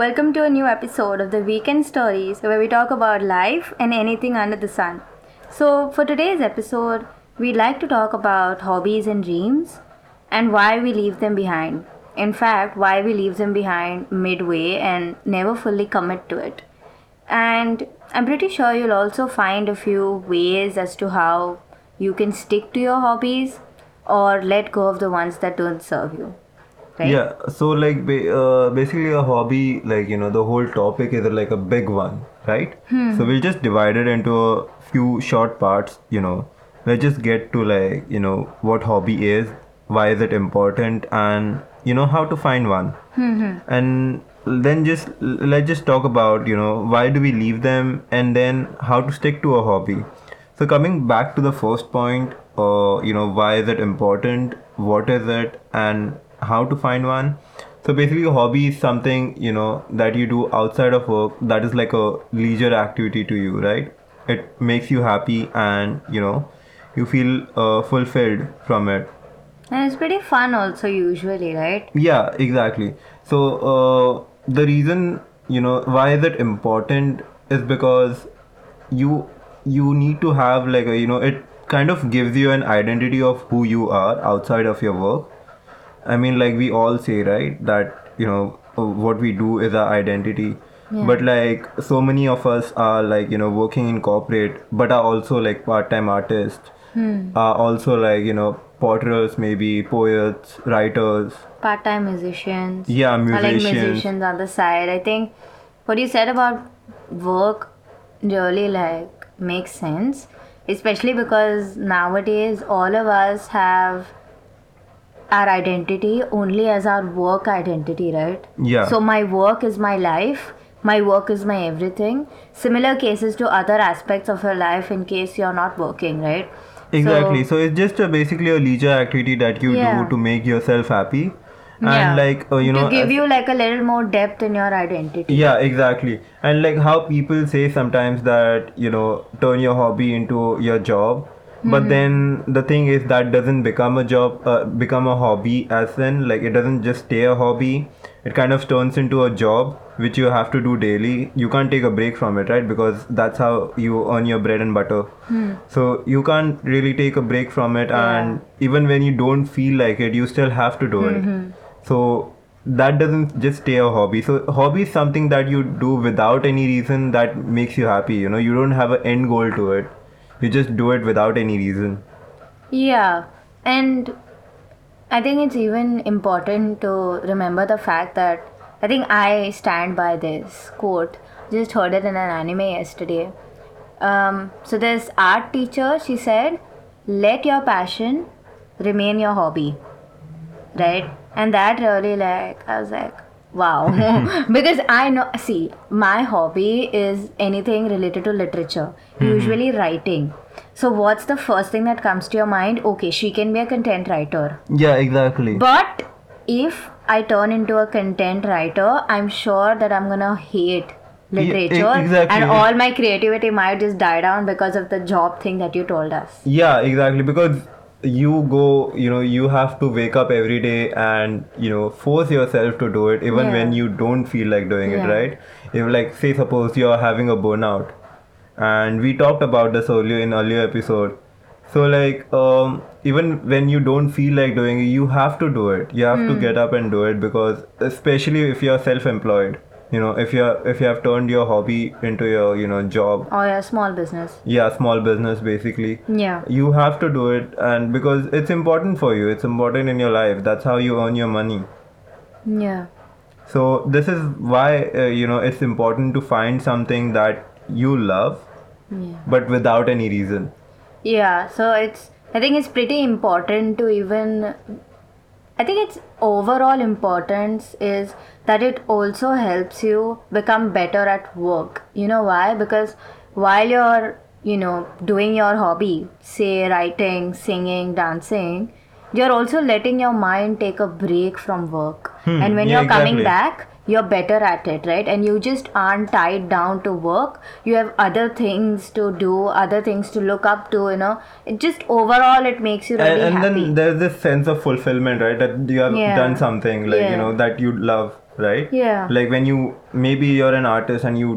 Welcome to a new episode of the Weekend Stories where we talk about life and anything under the sun. So, for today's episode, we'd like to talk about hobbies and dreams and why we leave them behind. In fact, why we leave them behind midway and never fully commit to it. And I'm pretty sure you'll also find a few ways as to how you can stick to your hobbies or let go of the ones that don't serve you. Right? Yeah, so like uh, basically a hobby, like you know, the whole topic is like a big one, right? So we'll just divide it into a few short parts. You know, let's just get to like you know what hobby is, why is it important, and you know how to find one, and then just let's just talk about you know why do we leave them, and then how to stick to a hobby. So coming back to the first point, uh, you know, why is it important? What is it, and how to find one? So basically, a hobby is something you know that you do outside of work. That is like a leisure activity to you, right? It makes you happy, and you know, you feel uh, fulfilled from it. And it's pretty fun also usually, right? Yeah, exactly. So uh, the reason you know why is it important is because you you need to have like a you know it kind of gives you an identity of who you are outside of your work. I mean, like we all say, right, that you know what we do is our identity. Yeah. But like so many of us are like you know working in corporate, but are also like part-time artists. Hmm. Are also like you know potters, maybe poets, writers. Part-time musicians. Yeah, Or like musicians. musicians on the side. I think what you said about work really like makes sense, especially because nowadays all of us have our identity only as our work identity, right? Yeah. So my work is my life. My work is my everything. Similar cases to other aspects of your life in case you're not working, right? Exactly. So, it's just a, basically a leisure activity that you Yeah. do to make yourself happy, and Yeah. like uh, you know. to give you like a little more depth in your identity. yeah, exactly. And like how people say sometimes that you know turn your hobby into your job, but mm-hmm. then the thing is that doesn't become a job, uh, become a hobby as then like it doesn't just stay a hobby. It kind of turns into a job which you have to do daily. You can't take a break from it, right? Because that's how you earn your bread and butter. Hmm. So you can't really take a break from it, and even when you don't feel like it, you still have to do it. Mm-hmm. So that doesn't just stay a hobby. So hobby is something that you do without any reason that makes you happy. You know, you don't have an end goal to it. You just do it without any reason. Yeah, and I think it's even important to remember the fact that I think I stand by this quote. Just heard it in an anime yesterday. Um, so this art teacher, she said, "Let your passion remain your hobby." Right, and that really like I was like, wow, because I know. See, my hobby is anything related to literature, hmm, hmm. usually writing. So what's the first thing that comes to your mind? Okay, she can be a content writer. Yeah, exactly. But if I turn into a content writer, I'm sure that I'm gonna hate literature exactly. and all my creativity might just die down because of the job thing that you told us. Yeah, exactly. Because you go, you know, you have to wake up every day and, you know, force yourself to do it even Yeah. when you don't feel like doing Yeah. it, right? If, like, say, suppose you're having a burnout, and we talked about this earlier in earlier episode. So, like, um, even when you don't feel like doing it, you have to do it. You have to Hmm. get up and do it because, especially if you're self-employed, you know, if you're if you have turned your hobby into your, you know, job, Oh yeah, small business. yeah, small business basically Yeah. you have to do it and because it's important for you it's important in your life that's how you earn your money Yeah. so this is why uh, you know it's important to find something that you love Yeah. but without any reason Yeah, so it's I think it's pretty important to even I think its overall importance is that it also helps you become better at work. You know why? Because while you're, you know, doing your hobby, say writing, singing, dancing, you're also letting your mind take a break from work. Hmm, and when yeah, you're coming exactly. back, you're better at it, right? And you just aren't tied down to work. You have other things to do, other things to look up to, you know. It just overall it makes you really and, and happy. then there's this sense of fulfillment right that you have Yeah. done something like Yeah. you know that you love right? Yeah. Like when you maybe you're an artist and you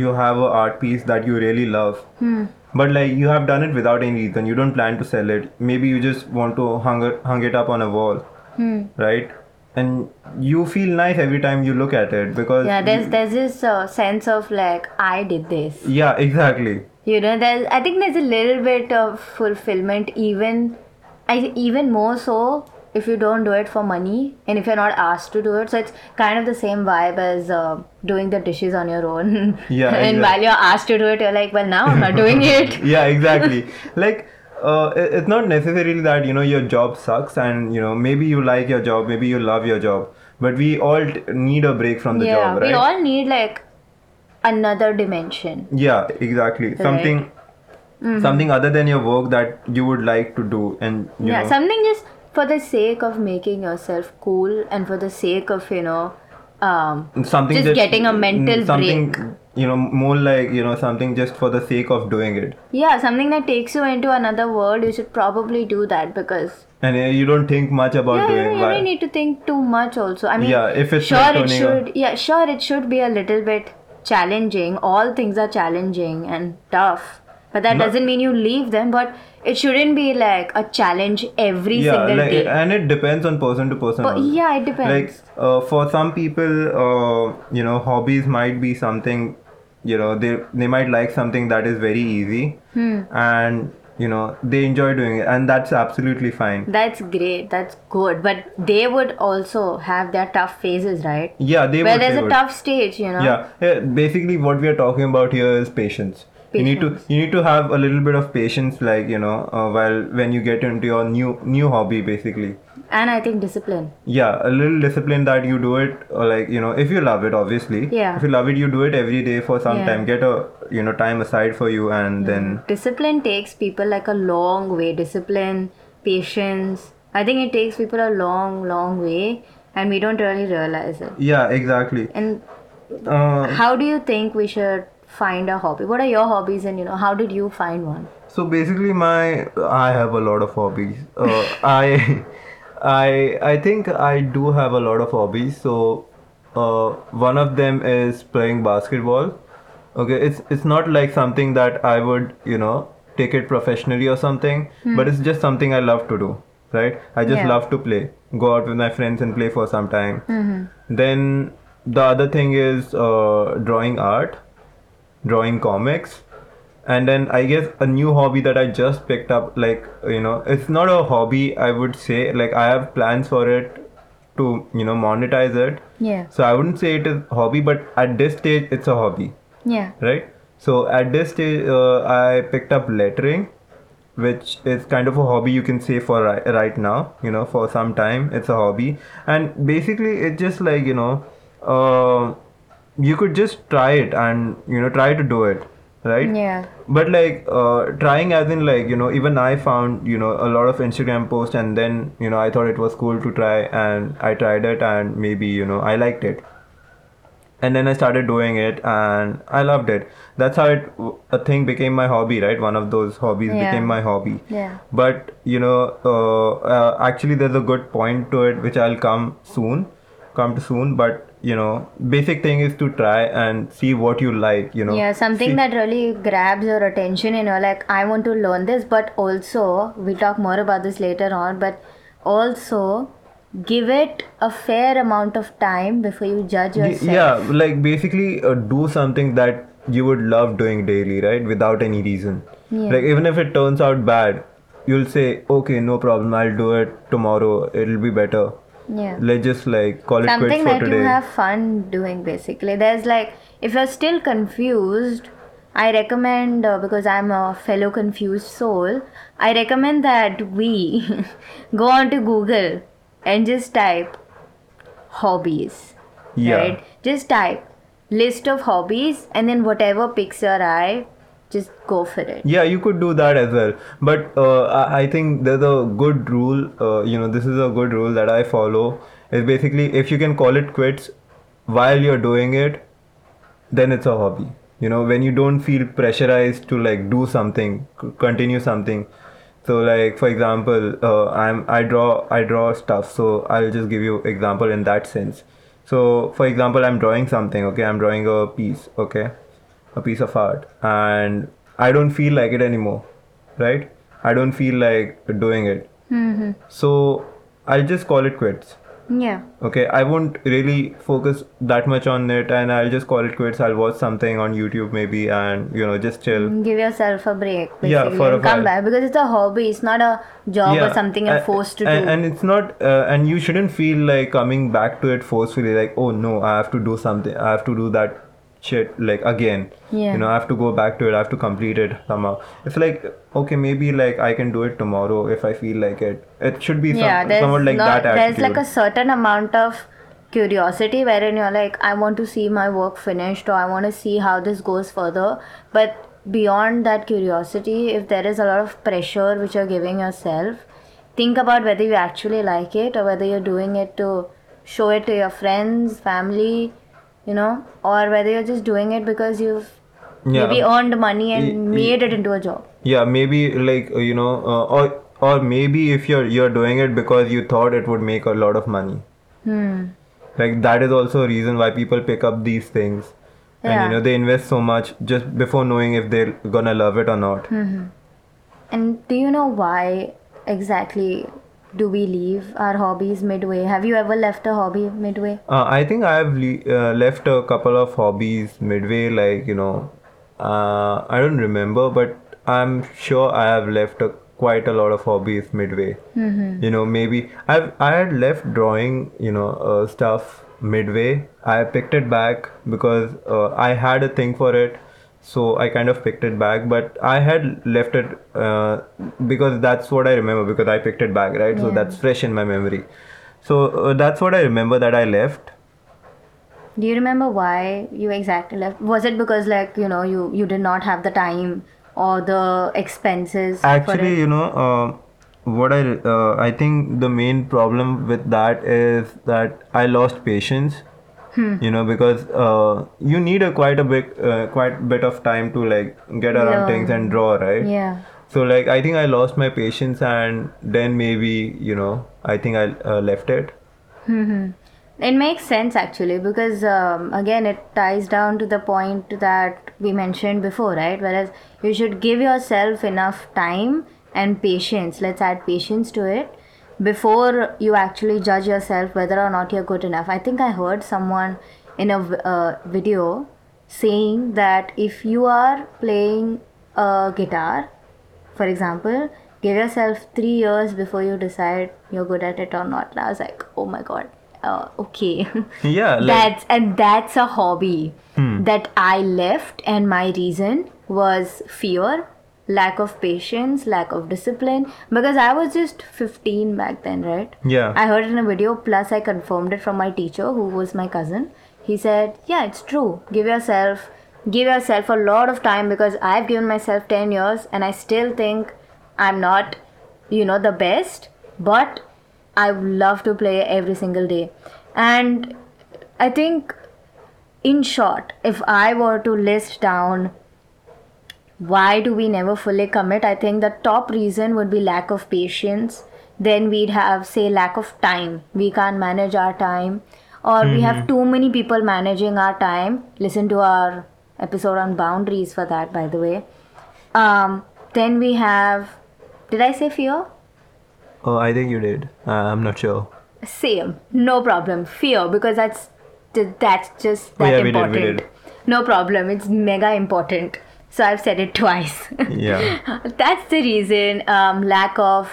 you have a art piece that you really love. Hmm. But like you have done it without any reason. You don't plan to sell it. Maybe you just want to hang it, hang it up on a wall, Hmm. right? And you feel nice every time you look at it because Yeah, there's there's this uh, sense of like I did this. yeah, exactly. You know, there's I think there's a little bit of fulfillment even I even more so if you don't do it for money and if you're not asked to do it. So it's kind of the same vibe as uh, doing the dishes on your own. Yeah, and exactly. while you're asked to do it, you're like, well, now I'm not doing it. yeah exactly like uh, it's not necessarily that you know your job sucks and you know maybe you like your job maybe you love your job but we all t- need a break from the yeah, job right we all need like another dimension. yeah exactly something Mm-hmm. something other than your work that you would like to do and you yeah, know something just for the sake of making yourself cool and for the sake of you know um, something just that- getting a mental something break. You know more like you know something just for the sake of doing it Yeah, something that takes you into another world, you should probably do that because and uh, you don't think much about yeah, doing you don't need to think too much. Also, I mean, Yeah, if it's sure it should. Yeah, sure it should be a little bit challenging. All things are challenging and tough, but that No- doesn't mean you leave them. But it shouldn't be like a challenge every yeah single like day. and it depends on person to person But yeah, it depends. like uh, for some people uh, you know hobbies might be something you know they they might like something that is very easy Hmm. and you know they enjoy doing it and that's absolutely fine That's great. That's good. But they would also have their tough phases, right? yeah they Where would, there's they a would. tough stage, you know. yeah. yeah basically what we are talking about here is patience you need to you need to have a little bit of patience like you know uh, while when you get into your new new hobby basically And I think discipline. yeah a little discipline that you do it or like you know if you love it obviously Yeah. if you love it you do it every day for some Yeah. time get a you know time aside for you and then Discipline takes people like a long way. Discipline, patience. I think it takes people a long, long way, and we don't really realize it. yeah exactly And uh, how do you think we should find a hobby? What are your hobbies, and you know, how did you find one? so basically my i have a lot of hobbies uh, i i i think i do have a lot of hobbies so uh, one of them is playing basketball. Okay it's it's not like something that i would you know take it professionally or something but it's just something i love to do right? I just Yeah. love to play go out with my friends and play for some time. Then the other thing is uh, drawing art drawing comics and then i guess a new hobby that i just picked up like you know it's not a hobby i would say like i have plans for it to you know monetize it. Yeah. so i wouldn't say it is hobby but at this stage it's a hobby. Yeah. right? So at this stage uh, i picked up lettering which is kind of a hobby you can say for ri- right now you know for some time it's a hobby. And basically it's just like you know uh, you could just try it and you know try to do it right Yeah. but like uh, trying as in like you know even i found you know a lot of instagram posts and then you know i thought it was cool to try and i tried it and maybe you know i liked it and then i started doing it and i loved it that's how it a thing became my hobby right one of those hobbies Yeah. became my hobby Yeah. but you know uh, uh, actually there's a good point to it which i'll come soon come to soon but you know basic thing is to try and see what you like you know Yeah, something See- that really grabs your attention you know like, I want to learn this, but also, we'll talk more about this later on, but also give it a fair amount of time before you judge yourself. yeah like basically uh, do something that you would love doing daily right without any reason Yeah. like even if it turns out bad you'll say okay no problem i'll do it tomorrow it'll be better Yeah. let's just like call it quits Something for that today you have fun doing basically. There's like, if you're still confused, I recommend, uh, because I'm a fellow confused soul, I recommend that we go on to Google and just type hobbies. Yeah. Right? Just type list of hobbies and then whatever picks your eye, just go for it. yeah you could do that as well but uh, I, think there's a good rule uh, you know this is a good rule that i follow is basically if you can call it quits while you're doing it then it's a hobby you know when you don't feel pressurized to like do something continue something so like for example uh, i'm i draw i draw stuff so i'll just give you example in that sense So, for example, I'm drawing something, okay? I'm drawing a piece, okay? A piece of art, and I don't feel like it anymore, right? I don't feel like doing it. Mm-hmm. So, I'll just call it quits. Yeah. Okay, I won't really focus that much on it, and I'll just call it quits. I'll watch something on YouTube maybe, and you know, just chill. Give yourself a break, basically, Yeah, for a and come while. back because it's a hobby. It's not a job or something you're a- forced to and, do. and it's not uh, and you shouldn't feel like coming back to it forcefully like oh no i have to do something i have to do that shit like again Yeah. you know i have to go back to it i have to complete it somehow it's like okay maybe like i can do it tomorrow if i feel like it it should be yeah, somewhat like not, that there's like a certain amount of curiosity wherein you're like, I want to see my work finished or I want to see how this goes further. But beyond that curiosity, if there is a lot of pressure which you're giving yourself, think about whether you actually like it or whether you're doing it to show it to your friends, family, you know, or whether you're just doing it because you've Yeah. maybe earned money and made it into a job. yeah maybe like uh, you know uh, or or maybe if you're you're doing it because you thought it would make a lot of money Hmm. like that is also a reason why people pick up these things and you know they invest so much just before knowing if they're gonna love it or not And do you know why exactly do we leave our hobbies midway? Have you ever left a hobby midway? uh, i think i have le- uh, left a couple of hobbies midway like you know uh, i don't remember but i'm sure i have left a, quite a lot of hobbies midway you know maybe i've i had left drawing you know uh, stuff midway i picked it back because uh, i had a thing for it so i kind of picked it back but i had left it uh, because that's what i remember because i picked it back right? So that's fresh in my memory. So uh, that's what i remember that i left. Do you remember why you exactly left? Was it because like you know you you did not have the time or the expenses? actually you know uh, what i uh, i think the main problem with that is that i lost patience Hmm. you know because uh, you need a quite a bit uh, quite bit of time to like get around things and draw right yeah. so like i think i lost my patience and then maybe you know i think i uh, left it hmm It makes sense actually because um, again it ties down to the point that we mentioned before, right? Whereas you should give yourself enough time and patience. Let's add patience to it before you actually judge yourself whether or not you're good enough. I think I heard someone in a uh, video saying that if you are playing a guitar, for example, give yourself three years before you decide you're good at it or not. And I was like, oh my god, uh, okay. yeah like, that's and that's a hobby Hmm. that I left, and my reason was fear, lack of patience, lack of discipline. Because I was just 15 back then, right? yeah I heard it in a video, plus I confirmed it from my teacher, who was my cousin. He said, Yeah, it's true. Give yourself give yourself a lot of time because I've given myself 10 years and I still think I'm not, you know, the best, but I love to play every single day. And I think in short, if I were to list down why do we never fully commit? I think the top reason would be lack of patience. Then we'd have say lack of time. We can't manage our time. Or we have too many people managing our time. Listen to our episode on boundaries for that by the way. Um, then we have did i say fear? Oh i think you did. Uh, i'm not sure. Same. No problem. Fear because that's that's just Oh, that yeah, we did, we important. Did. no problem. It's mega important so i've said it twice yeah That's the reason. Um, lack of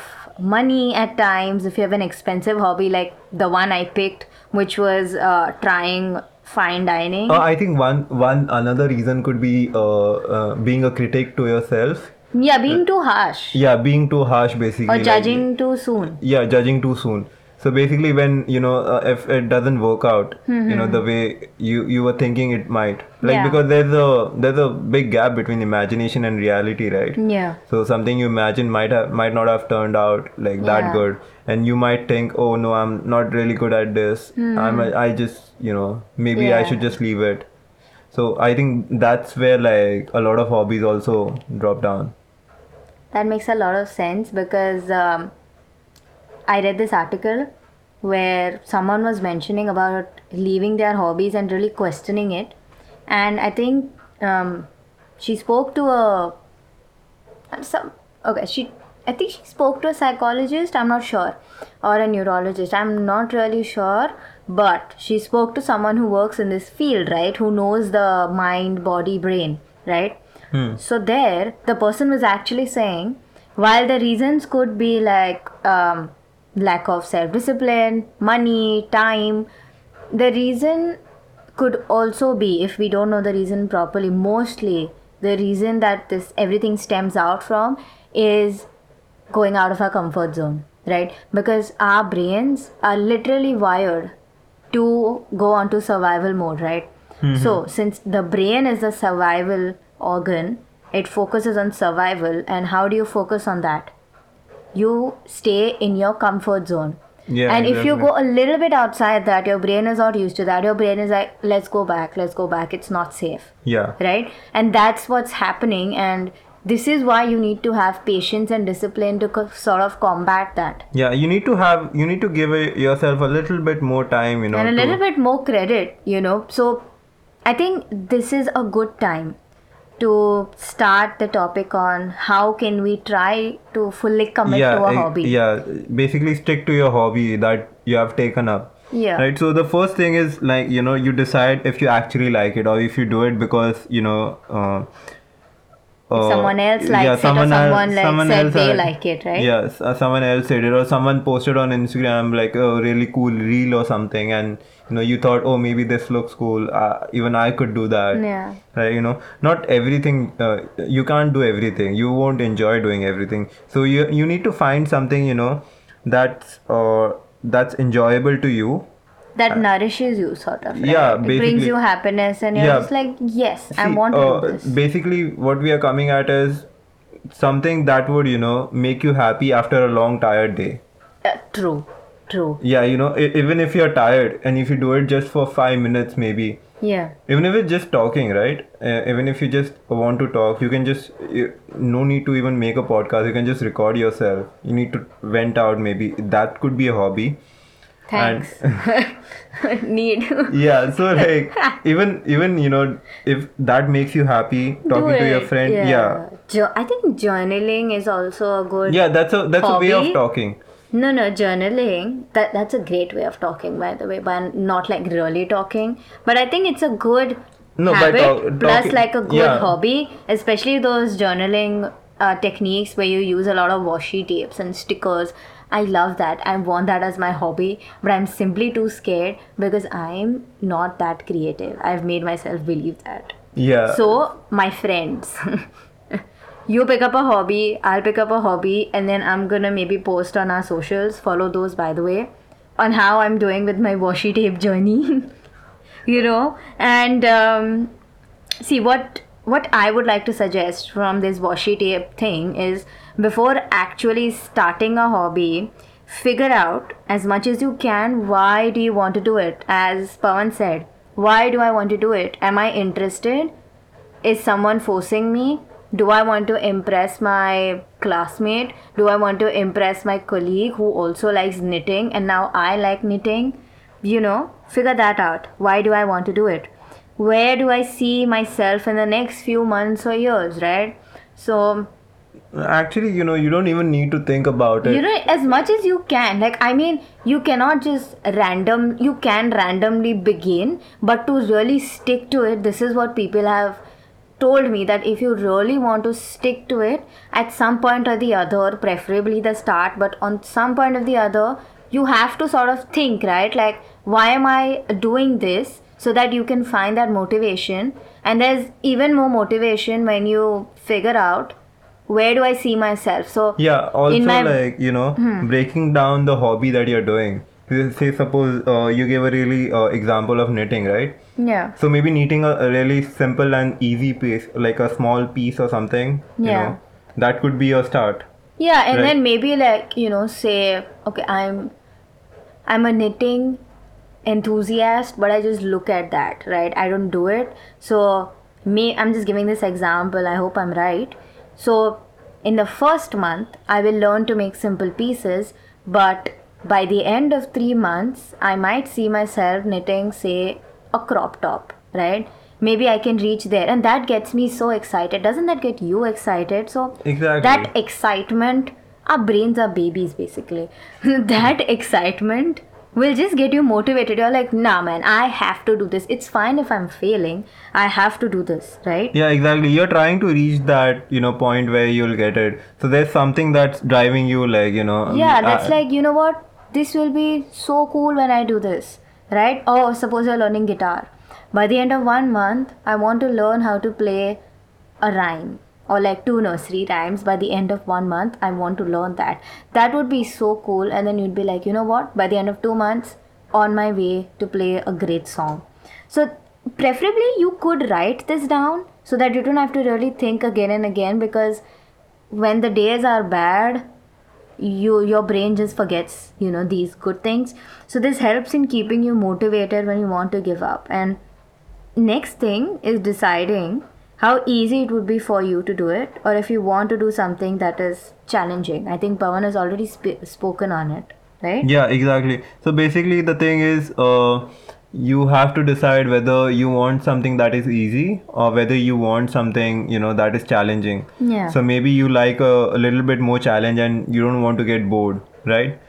money at times. If you have an expensive hobby like the one I picked, which was uh, trying fine dining. uh, i think one one another reason could be uh, uh, being a critic to yourself yeah, being too harsh yeah being too harsh basically or like- judging too soon. yeah judging too soon so basically when you know uh, if it doesn't work out you know the way you you were thinking it might like Mm-hmm. Yeah. because there's a there's a big gap between imagination and reality right Yeah. so something you imagine might have might not have turned out like that Yeah. good and you might think oh no i'm not really good at this i'm a, i just you know maybe i Mm-hmm. Should just leave it so i think that's where like a lot of hobbies also drop down That makes a lot of sense because um, I read this article where someone was mentioning about leaving their hobbies and really questioning it. And I think um, she spoke to a some okay she I think she spoke to a psychologist, I'm not sure, or a neurologist, I'm not really sure, but she spoke to someone who works in this field, right? Who knows the mind, body, brain, right? So there, the person was actually saying, while the reasons could be like um, lack of self-discipline, money, time, the reason could also be if we don't know the reason properly. Mostly, the reason that this everything stems out from is going out of our comfort zone, right? Because our brains are literally wired to go onto survival mode, right? Mm-hmm. So, since the brain is a survival organ, it focuses on survival. And how do you focus on that? You stay in your comfort zone. Yeah, and if you go a little bit outside that, your brain is not used to that. Your brain is like, let's go back, let's go back. It's not safe Yeah. right and that's what's happening and this is why you need to have patience and discipline to co- sort of combat that Yeah, you need to have you need to give it yourself a little bit more time, you know. and a to- little bit more credit you know so i think this is a good time to start the topic on how can we try to fully commit yeah, to a eh, hobby Yeah, basically stick to your hobby that you have taken up. Yeah. Right. So the first thing is like you know you decide if you actually like it or if you do it because you know. Uh, uh, someone else likes it or someone, like, said else they had- like it, right? Yes, uh, someone else said it, or someone posted on Instagram like a really cool reel or something, and you know you thought, oh, maybe this looks cool. Uh, even I could do that. Yeah. Right. You know, not everything. Uh, you can't do everything. You won't enjoy doing everything. So you you need to find something you know that's uh that's enjoyable to you. That nourishes you sort of right? Uh, Yeah, it brings you happiness and you're Yeah. just like yes i See, want to uh, do this Basically, what we are coming at is something that would you know make you happy after a long tired day. Uh, true true Yeah, you know, e- even if you're tired and if you do it just for five minutes, maybe, yeah even if it's just talking, right? Uh, even if you just want to talk, you can just, you, no need to even make a podcast, you can just record yourself. You need to vent out, maybe. That could be a hobby. Thanks need Yeah, so like, even, even, you know, if that makes you happy, talking to your friend, yeah. Jo- I think journaling is also a good. Yeah, that's a that's a way of talking. No, no, journaling. That that's a great way of talking, by the way, but not like really talking. But I think it's a good No, by habit talk- plus like a good yeah. hobby, especially those journaling uh, techniques where you use a lot of washi tapes and stickers. I love that. I want that as my hobby, but I'm simply too scared because I'm not that creative. I've made myself believe that. Yeah. So, my friends, you pick up a hobby, I'll pick up a hobby, and then I'm gonna maybe post on our socials, follow those by the way, on how I'm doing with my washi tape journey. you know, and um, see what what I would like to suggest from this washi tape thing is before actually starting a hobby, figure out as much as you can why do you want to do it. As Pawan said, why do I want to do it? Am I interested? Is someone forcing me? Do I want to impress my classmate? Do I want to impress my colleague who also likes knitting and now I like knitting? You know, figure that out. Why do I want to do it? Where do I see myself in the next few months or years, right? So, Actually, you know, you don't even need to think about it. you know as much as you can. Like i mean you cannot just random you can randomly begin but to really stick to it this is what people have told me that if you really want to stick to it at some point or the other preferably the start but on some point of the other you have to sort of think right? Like why am i doing this? So that you can find that motivation. And there's even more motivation when you figure out where do i see myself so Yeah, also my- like you know, Hmm. breaking down the hobby that you're doing. Say, suppose uh, you gave a really uh, example of knitting, right? yeah So maybe knitting a, a really simple and easy piece, like a small piece or something. You Yeah. know, that could be your start. yeah and Right. then maybe like you know say okay i'm i'm a knitting enthusiast but i just look at that right i don't do it so me i'm just giving this example i hope i'm right so in the first month i will learn to make simple pieces but by the end of three months, I might see myself knitting, say, a crop top, right? Maybe I can reach there, and that gets me so excited. Doesn't that get you excited? So, Exactly. that excitement, our brains are babies basically. that excitement will just get you motivated. You're like, nah, man, I have to do this. It's fine if I'm failing, I have to do this, right? Yeah, exactly. You're trying to reach that, you know, point where you'll get it. So there's something that's driving you, like, you know. Yeah, that's uh, like, you know what? This will be so cool when I do this, right? Oh, suppose you're learning guitar. By the end of one month, I want to learn how to play a rhyme or like two nursery rhymes. By the end of one month, I want to learn that. That would be so cool. And then you'd be like, you know what? By the end of two months, on my way to play a great song. So, preferably, you could write this down so that you don't have to really think again and again because when the days are bad, you your brain just forgets you know these good things so this helps in keeping you motivated when you want to give up and next thing is deciding how easy it would be for you to do it or if you want to do something that is challenging i think pawan has already sp- spoken on it right Yeah, exactly. So basically, the thing is, uh, you have to decide whether you want something that is easy or whether you want something, you know, that is challenging. yeah So maybe you like a, a little bit more challenge and you don't want to get bored, right?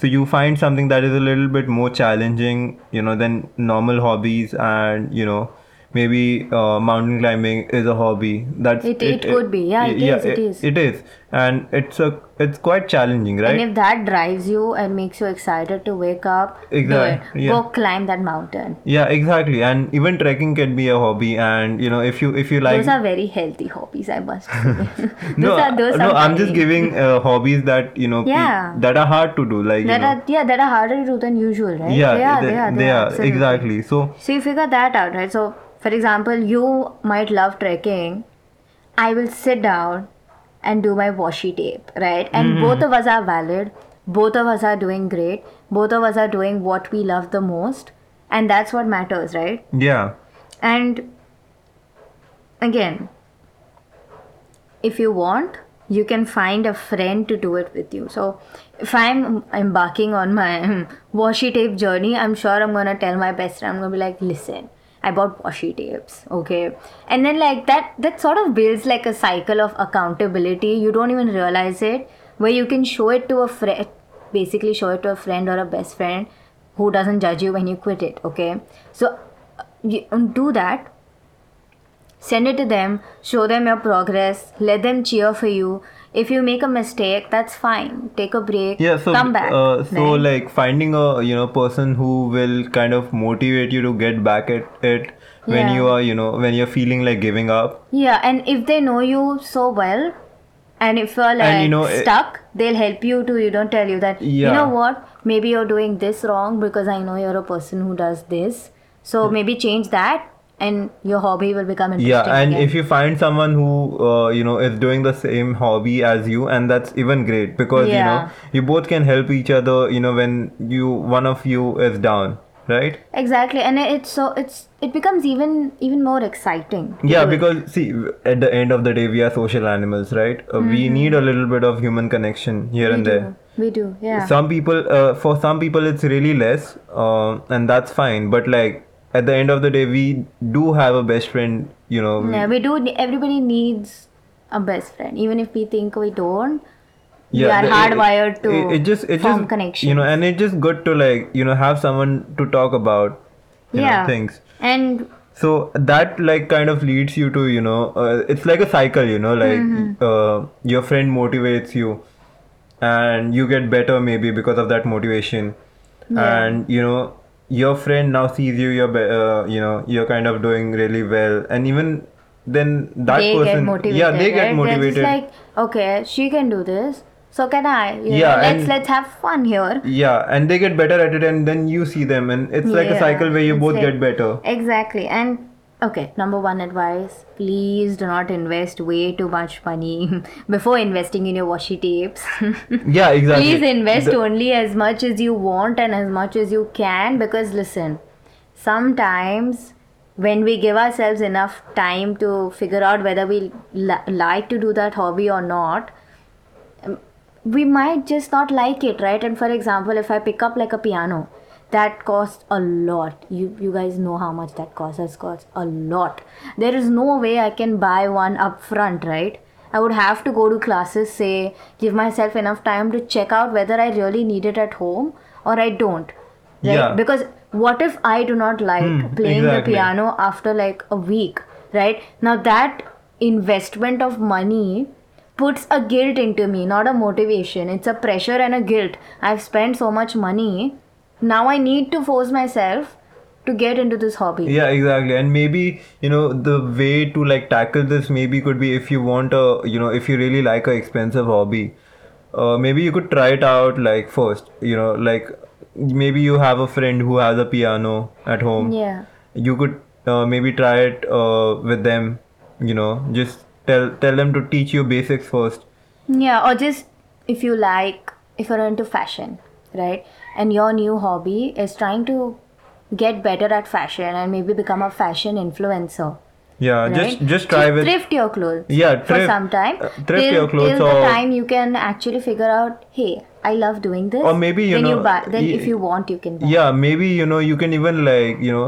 So you find something that is a little bit more challenging, you know, than normal hobbies, and you know, maybe uh, mountain climbing is a hobby. That's It- it could be. Yeah, it is, it is. It is, and it's a it's quite challenging, right? and if that drives you and makes you excited to wake up do Exact- yeah. go climb that mountain yeah, exactly. And even trekking can be a hobby, and you know, if you if you like. those are very healthy hobbies i must say no, are, no, are I'm just giving uh, hobbies that you know pe- that are hard to do, like that know. are yeah that are harder to do than usual right yeah, they are they, they are they are absolutely. exactly. So so you figure that out right so for example you might love trekking. I will sit down and do my washi tape right? And Mm-hmm. both of us are valid. Both of us are doing great. Both of us are doing what we love the most. And that's what matters right? Yeah, and again if you want you can find a friend to do it with you. So if i'm embarking on my washi tape journey i'm sure i'm gonna tell my best friend. I'm gonna be like listen i bought washi tapes okay? And then like that that sort of builds like a cycle of accountability. You don't even realize it where you can show it to a friend basically show it to a friend or a best friend who doesn't judge you when you quit it okay? So uh, you do that. Send it to them. Show them your progress. Let them cheer for you if you make a mistake that's fine take a break yeah. So come back uh, so right? like finding a you know person who will kind of motivate you to get back at it when Yeah. you are you know when you're feeling like giving up. yeah and if they know you so well and if you're like you know, stuck they'll help you to you don't tell you that yeah. you know what maybe you're doing this wrong because i know you're a person who does this so maybe change that and your hobby will become interesting Yeah, and again. if you find someone who uh, you know is doing the same hobby as you, and that's even great because you know you both can help each other. You know when you one of you is down, right? exactly and it's so it's it becomes even even more exciting Yeah, do it. because see, at the end of the day, we are social animals, right? Uh, We need a little bit of human connection here Mm-hmm. we and do. there. we do yeah Some people, uh, for some people, it's really less, uh, and that's fine. But like at the end of the day, we do have a best friend. You know, we- Yeah, we do. Everybody needs a best friend, even if we think we don't. we are the- it- hardwired to it, it just it form just connection. you know and it's just good to like you know have someone to talk about you yeah, know things and so that like kind of leads you to you know uh, it's like a cycle you know like Mm-hmm. uh, your friend motivates you and you get better maybe because of that motivation Yeah. and you know your friend now sees you you're uh, you know you're kind of doing really well and even then that they person get motivated. yeah they get right? They're motivated like, okay, she can do this, so can I? You know, Yeah, let's and- let's have fun here. Yeah, and they get better at it, and then you see them, and it's like a cycle where you both get better. Exactly, and okay, number one advice: please do not invest way too much money before investing in your washi tapes. Yeah, exactly. Please invest The- only as much as you want and as much as you can because listen, sometimes when we give ourselves enough time to figure out whether we li- like to do that hobby or not, um, we might just not like it, right? And for example, if I pick up like a piano, that costs a lot. You you guys know how much that costs. That costs a lot. There is no way I can buy one up front, right? I would have to go to classes, say, give myself enough time to check out whether I really need it at home or I don't. Right? Yeah. Because what if I do not like Hmm, playing exactly. the piano after like a week, right? Now that investment of money puts a guilt into me, not a motivation. It's a pressure and a guilt. I've spent so much money. Now I need to force myself to get into this hobby. yeah exactly and maybe you know the way to like tackle this maybe could be if you want a you know if you really like a expensive hobby uh, maybe you could try it out like first you know like maybe you have a friend who has a piano at home Yeah. you could uh, maybe try it uh, with them you know just tell tell them to teach you basics first Yeah, or just if you like, if you're into fashion, right? And your new hobby is trying to get better at fashion and maybe become a fashion influencer. yeah Right? just just try with thrift your clothes. Yeah, thrift, for some time. uh, thrift till, your clothes till the time you can actually figure out, hey, I love doing this. Or maybe, you then you know, buy. Then y- if you want, you can buy. yeah maybe you know you can even like you know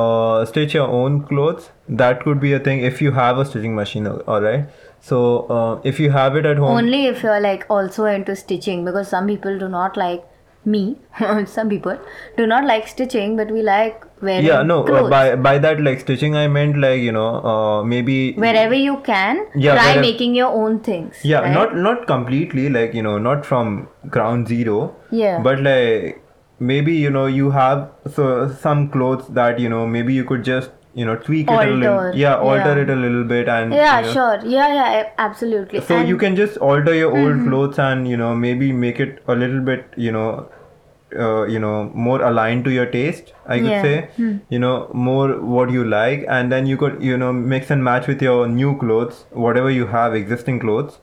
uh, stitch your own clothes that could be a thing if you have a stitching machine all right so uh, if you have it at home Only if you're like also into stitching because some people do not like me. some people do not like stitching, but we like wearing yeah no uh, by by that like stitching i meant like you know uh, maybe wherever you can Yeah, try wherever- making your own things yeah right? not not completely like you know not from ground zero Yeah. but like maybe you know you have so some clothes that you know maybe you could just you know tweak it a little Alter, yeah alter yeah. it a little bit and yeah you know, sure yeah yeah absolutely so And- Mm-hmm. you can just alter your old clothes and you know maybe make it a little bit you know uh, you know more aligned to your taste i could Yeah. Hmm. say you know more what you like and then you could you know mix and match with your new clothes whatever you have existing clothes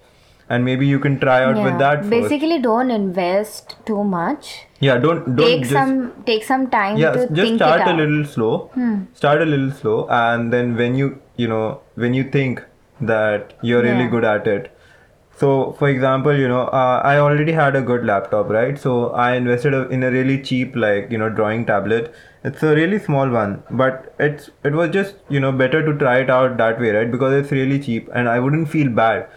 and maybe you can try out yeah. with that first. basically don't invest too much yeah don't don't take just some take some time yeah to just think start a little slow Hmm. start a little slow and then when you you know when you think that you're really good at it so for example you know uh, i already had a good laptop right? So i invested in a really cheap like you know drawing tablet. It's a really small one but it's it was just you know better to try it out that way right? Because it's really cheap and i wouldn't feel bad.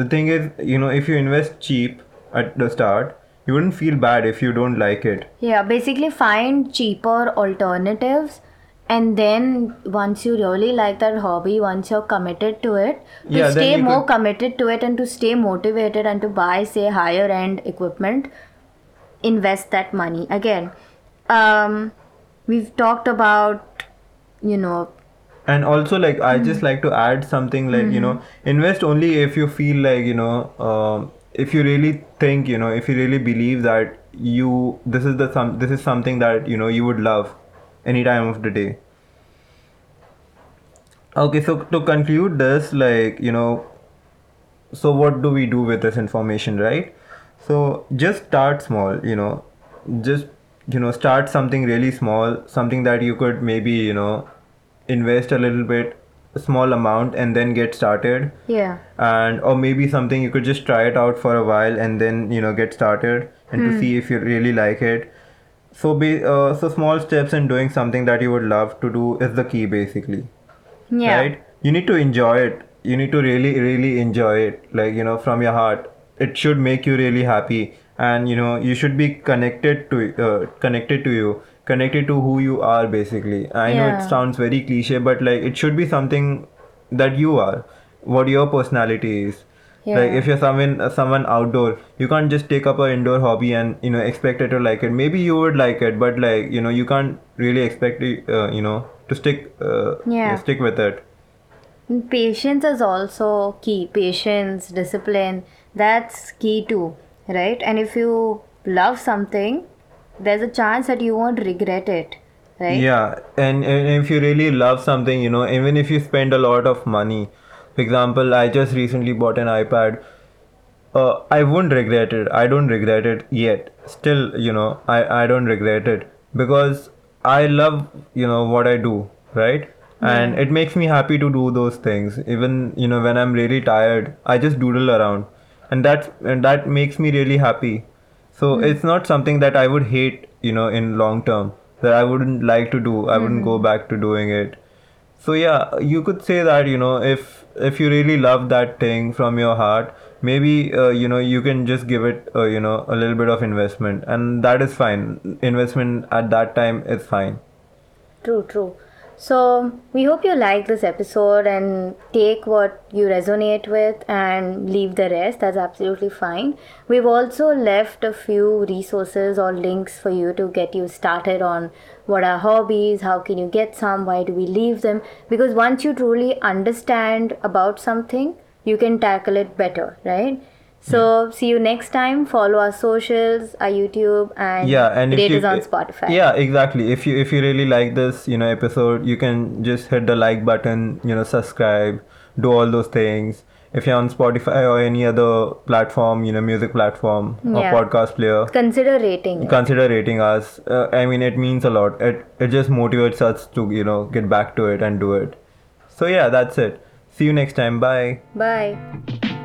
The thing is you know if you invest cheap at the start you wouldn't feel bad if you don't like it. Yeah basically find cheaper alternatives and then once you really like that hobby once you're committed to it to Yeah, stay more could- committed to it and to stay motivated and to buy say higher end equipment invest that money. Again um we've talked about you know and also like i just like to add something like you know invest only if you feel like you know um, if you really think you know if you really believe that you this is the some this is something that you know you would love any time of the day. Okay so to conclude this like you know so what do we do with this information right? So just start small you know just you know start something really small something that you could maybe you know invest a little bit a small amount and then get started. Yeah. And or maybe something you could just try it out for a while and then you know get started and to hmm. see if you really like it so be uh, so small steps in doing something that you would love to do is the key basically. Yeah. Right? You need to enjoy it. You need to really really enjoy it. Like you know from your heart. It should make you really happy. And you know you should be connected to uh, connected to you. Connected to who you are basically. I know it sounds very cliche but like it should be something that you are. What your personality is like if you're someone uh, someone outdoor you can't just take up an indoor hobby and you know expect it to like it maybe you would like it but like you know you can't really expect it uh, you know to stick uh, Yeah. stick with it Patience is also key. Patience, discipline, that's key too, right? And if you love something, there's a chance that you won't regret it, right? Yeah, and, and if you really love something, you know, even if you spend a lot of money, for example, I just recently bought an iPad. Uh, I won't regret it. I don't regret it yet. Still, you know, I, I don't regret it because I love, you know, what I do, right? And it makes me happy to do those things. Even, you know, when I'm really tired, I just doodle around. and that's and that makes me really happy so it's not something that i would hate you know in long term that i wouldn't like to do i wouldn't go back to doing it so yeah you could say that you know if if you really love that thing from your heart maybe uh, you know you can just give it uh, you know a little bit of investment. And that is fine. Investment at that time is fine. True, true. So, we hope you like this episode and take what you resonate with and leave the rest. That's absolutely fine. We've also left a few resources or links for you to get you started on what are hobbies, how can you get some, why do we leave them. Because once you truly understand about something, you can tackle it better, right? So, see you next time. Follow our socials, our YouTube, and yeah and if rate you on Spotify. yeah exactly if you if you really like this you know episode you can just hit the like button you know subscribe do all those things if you're on spotify or any other platform you know music platform or Yeah. podcast player Consider rating it. consider rating us uh, i mean it means a lot it it just motivates us to you know get back to it and do it so yeah that's it see you next time bye Bye.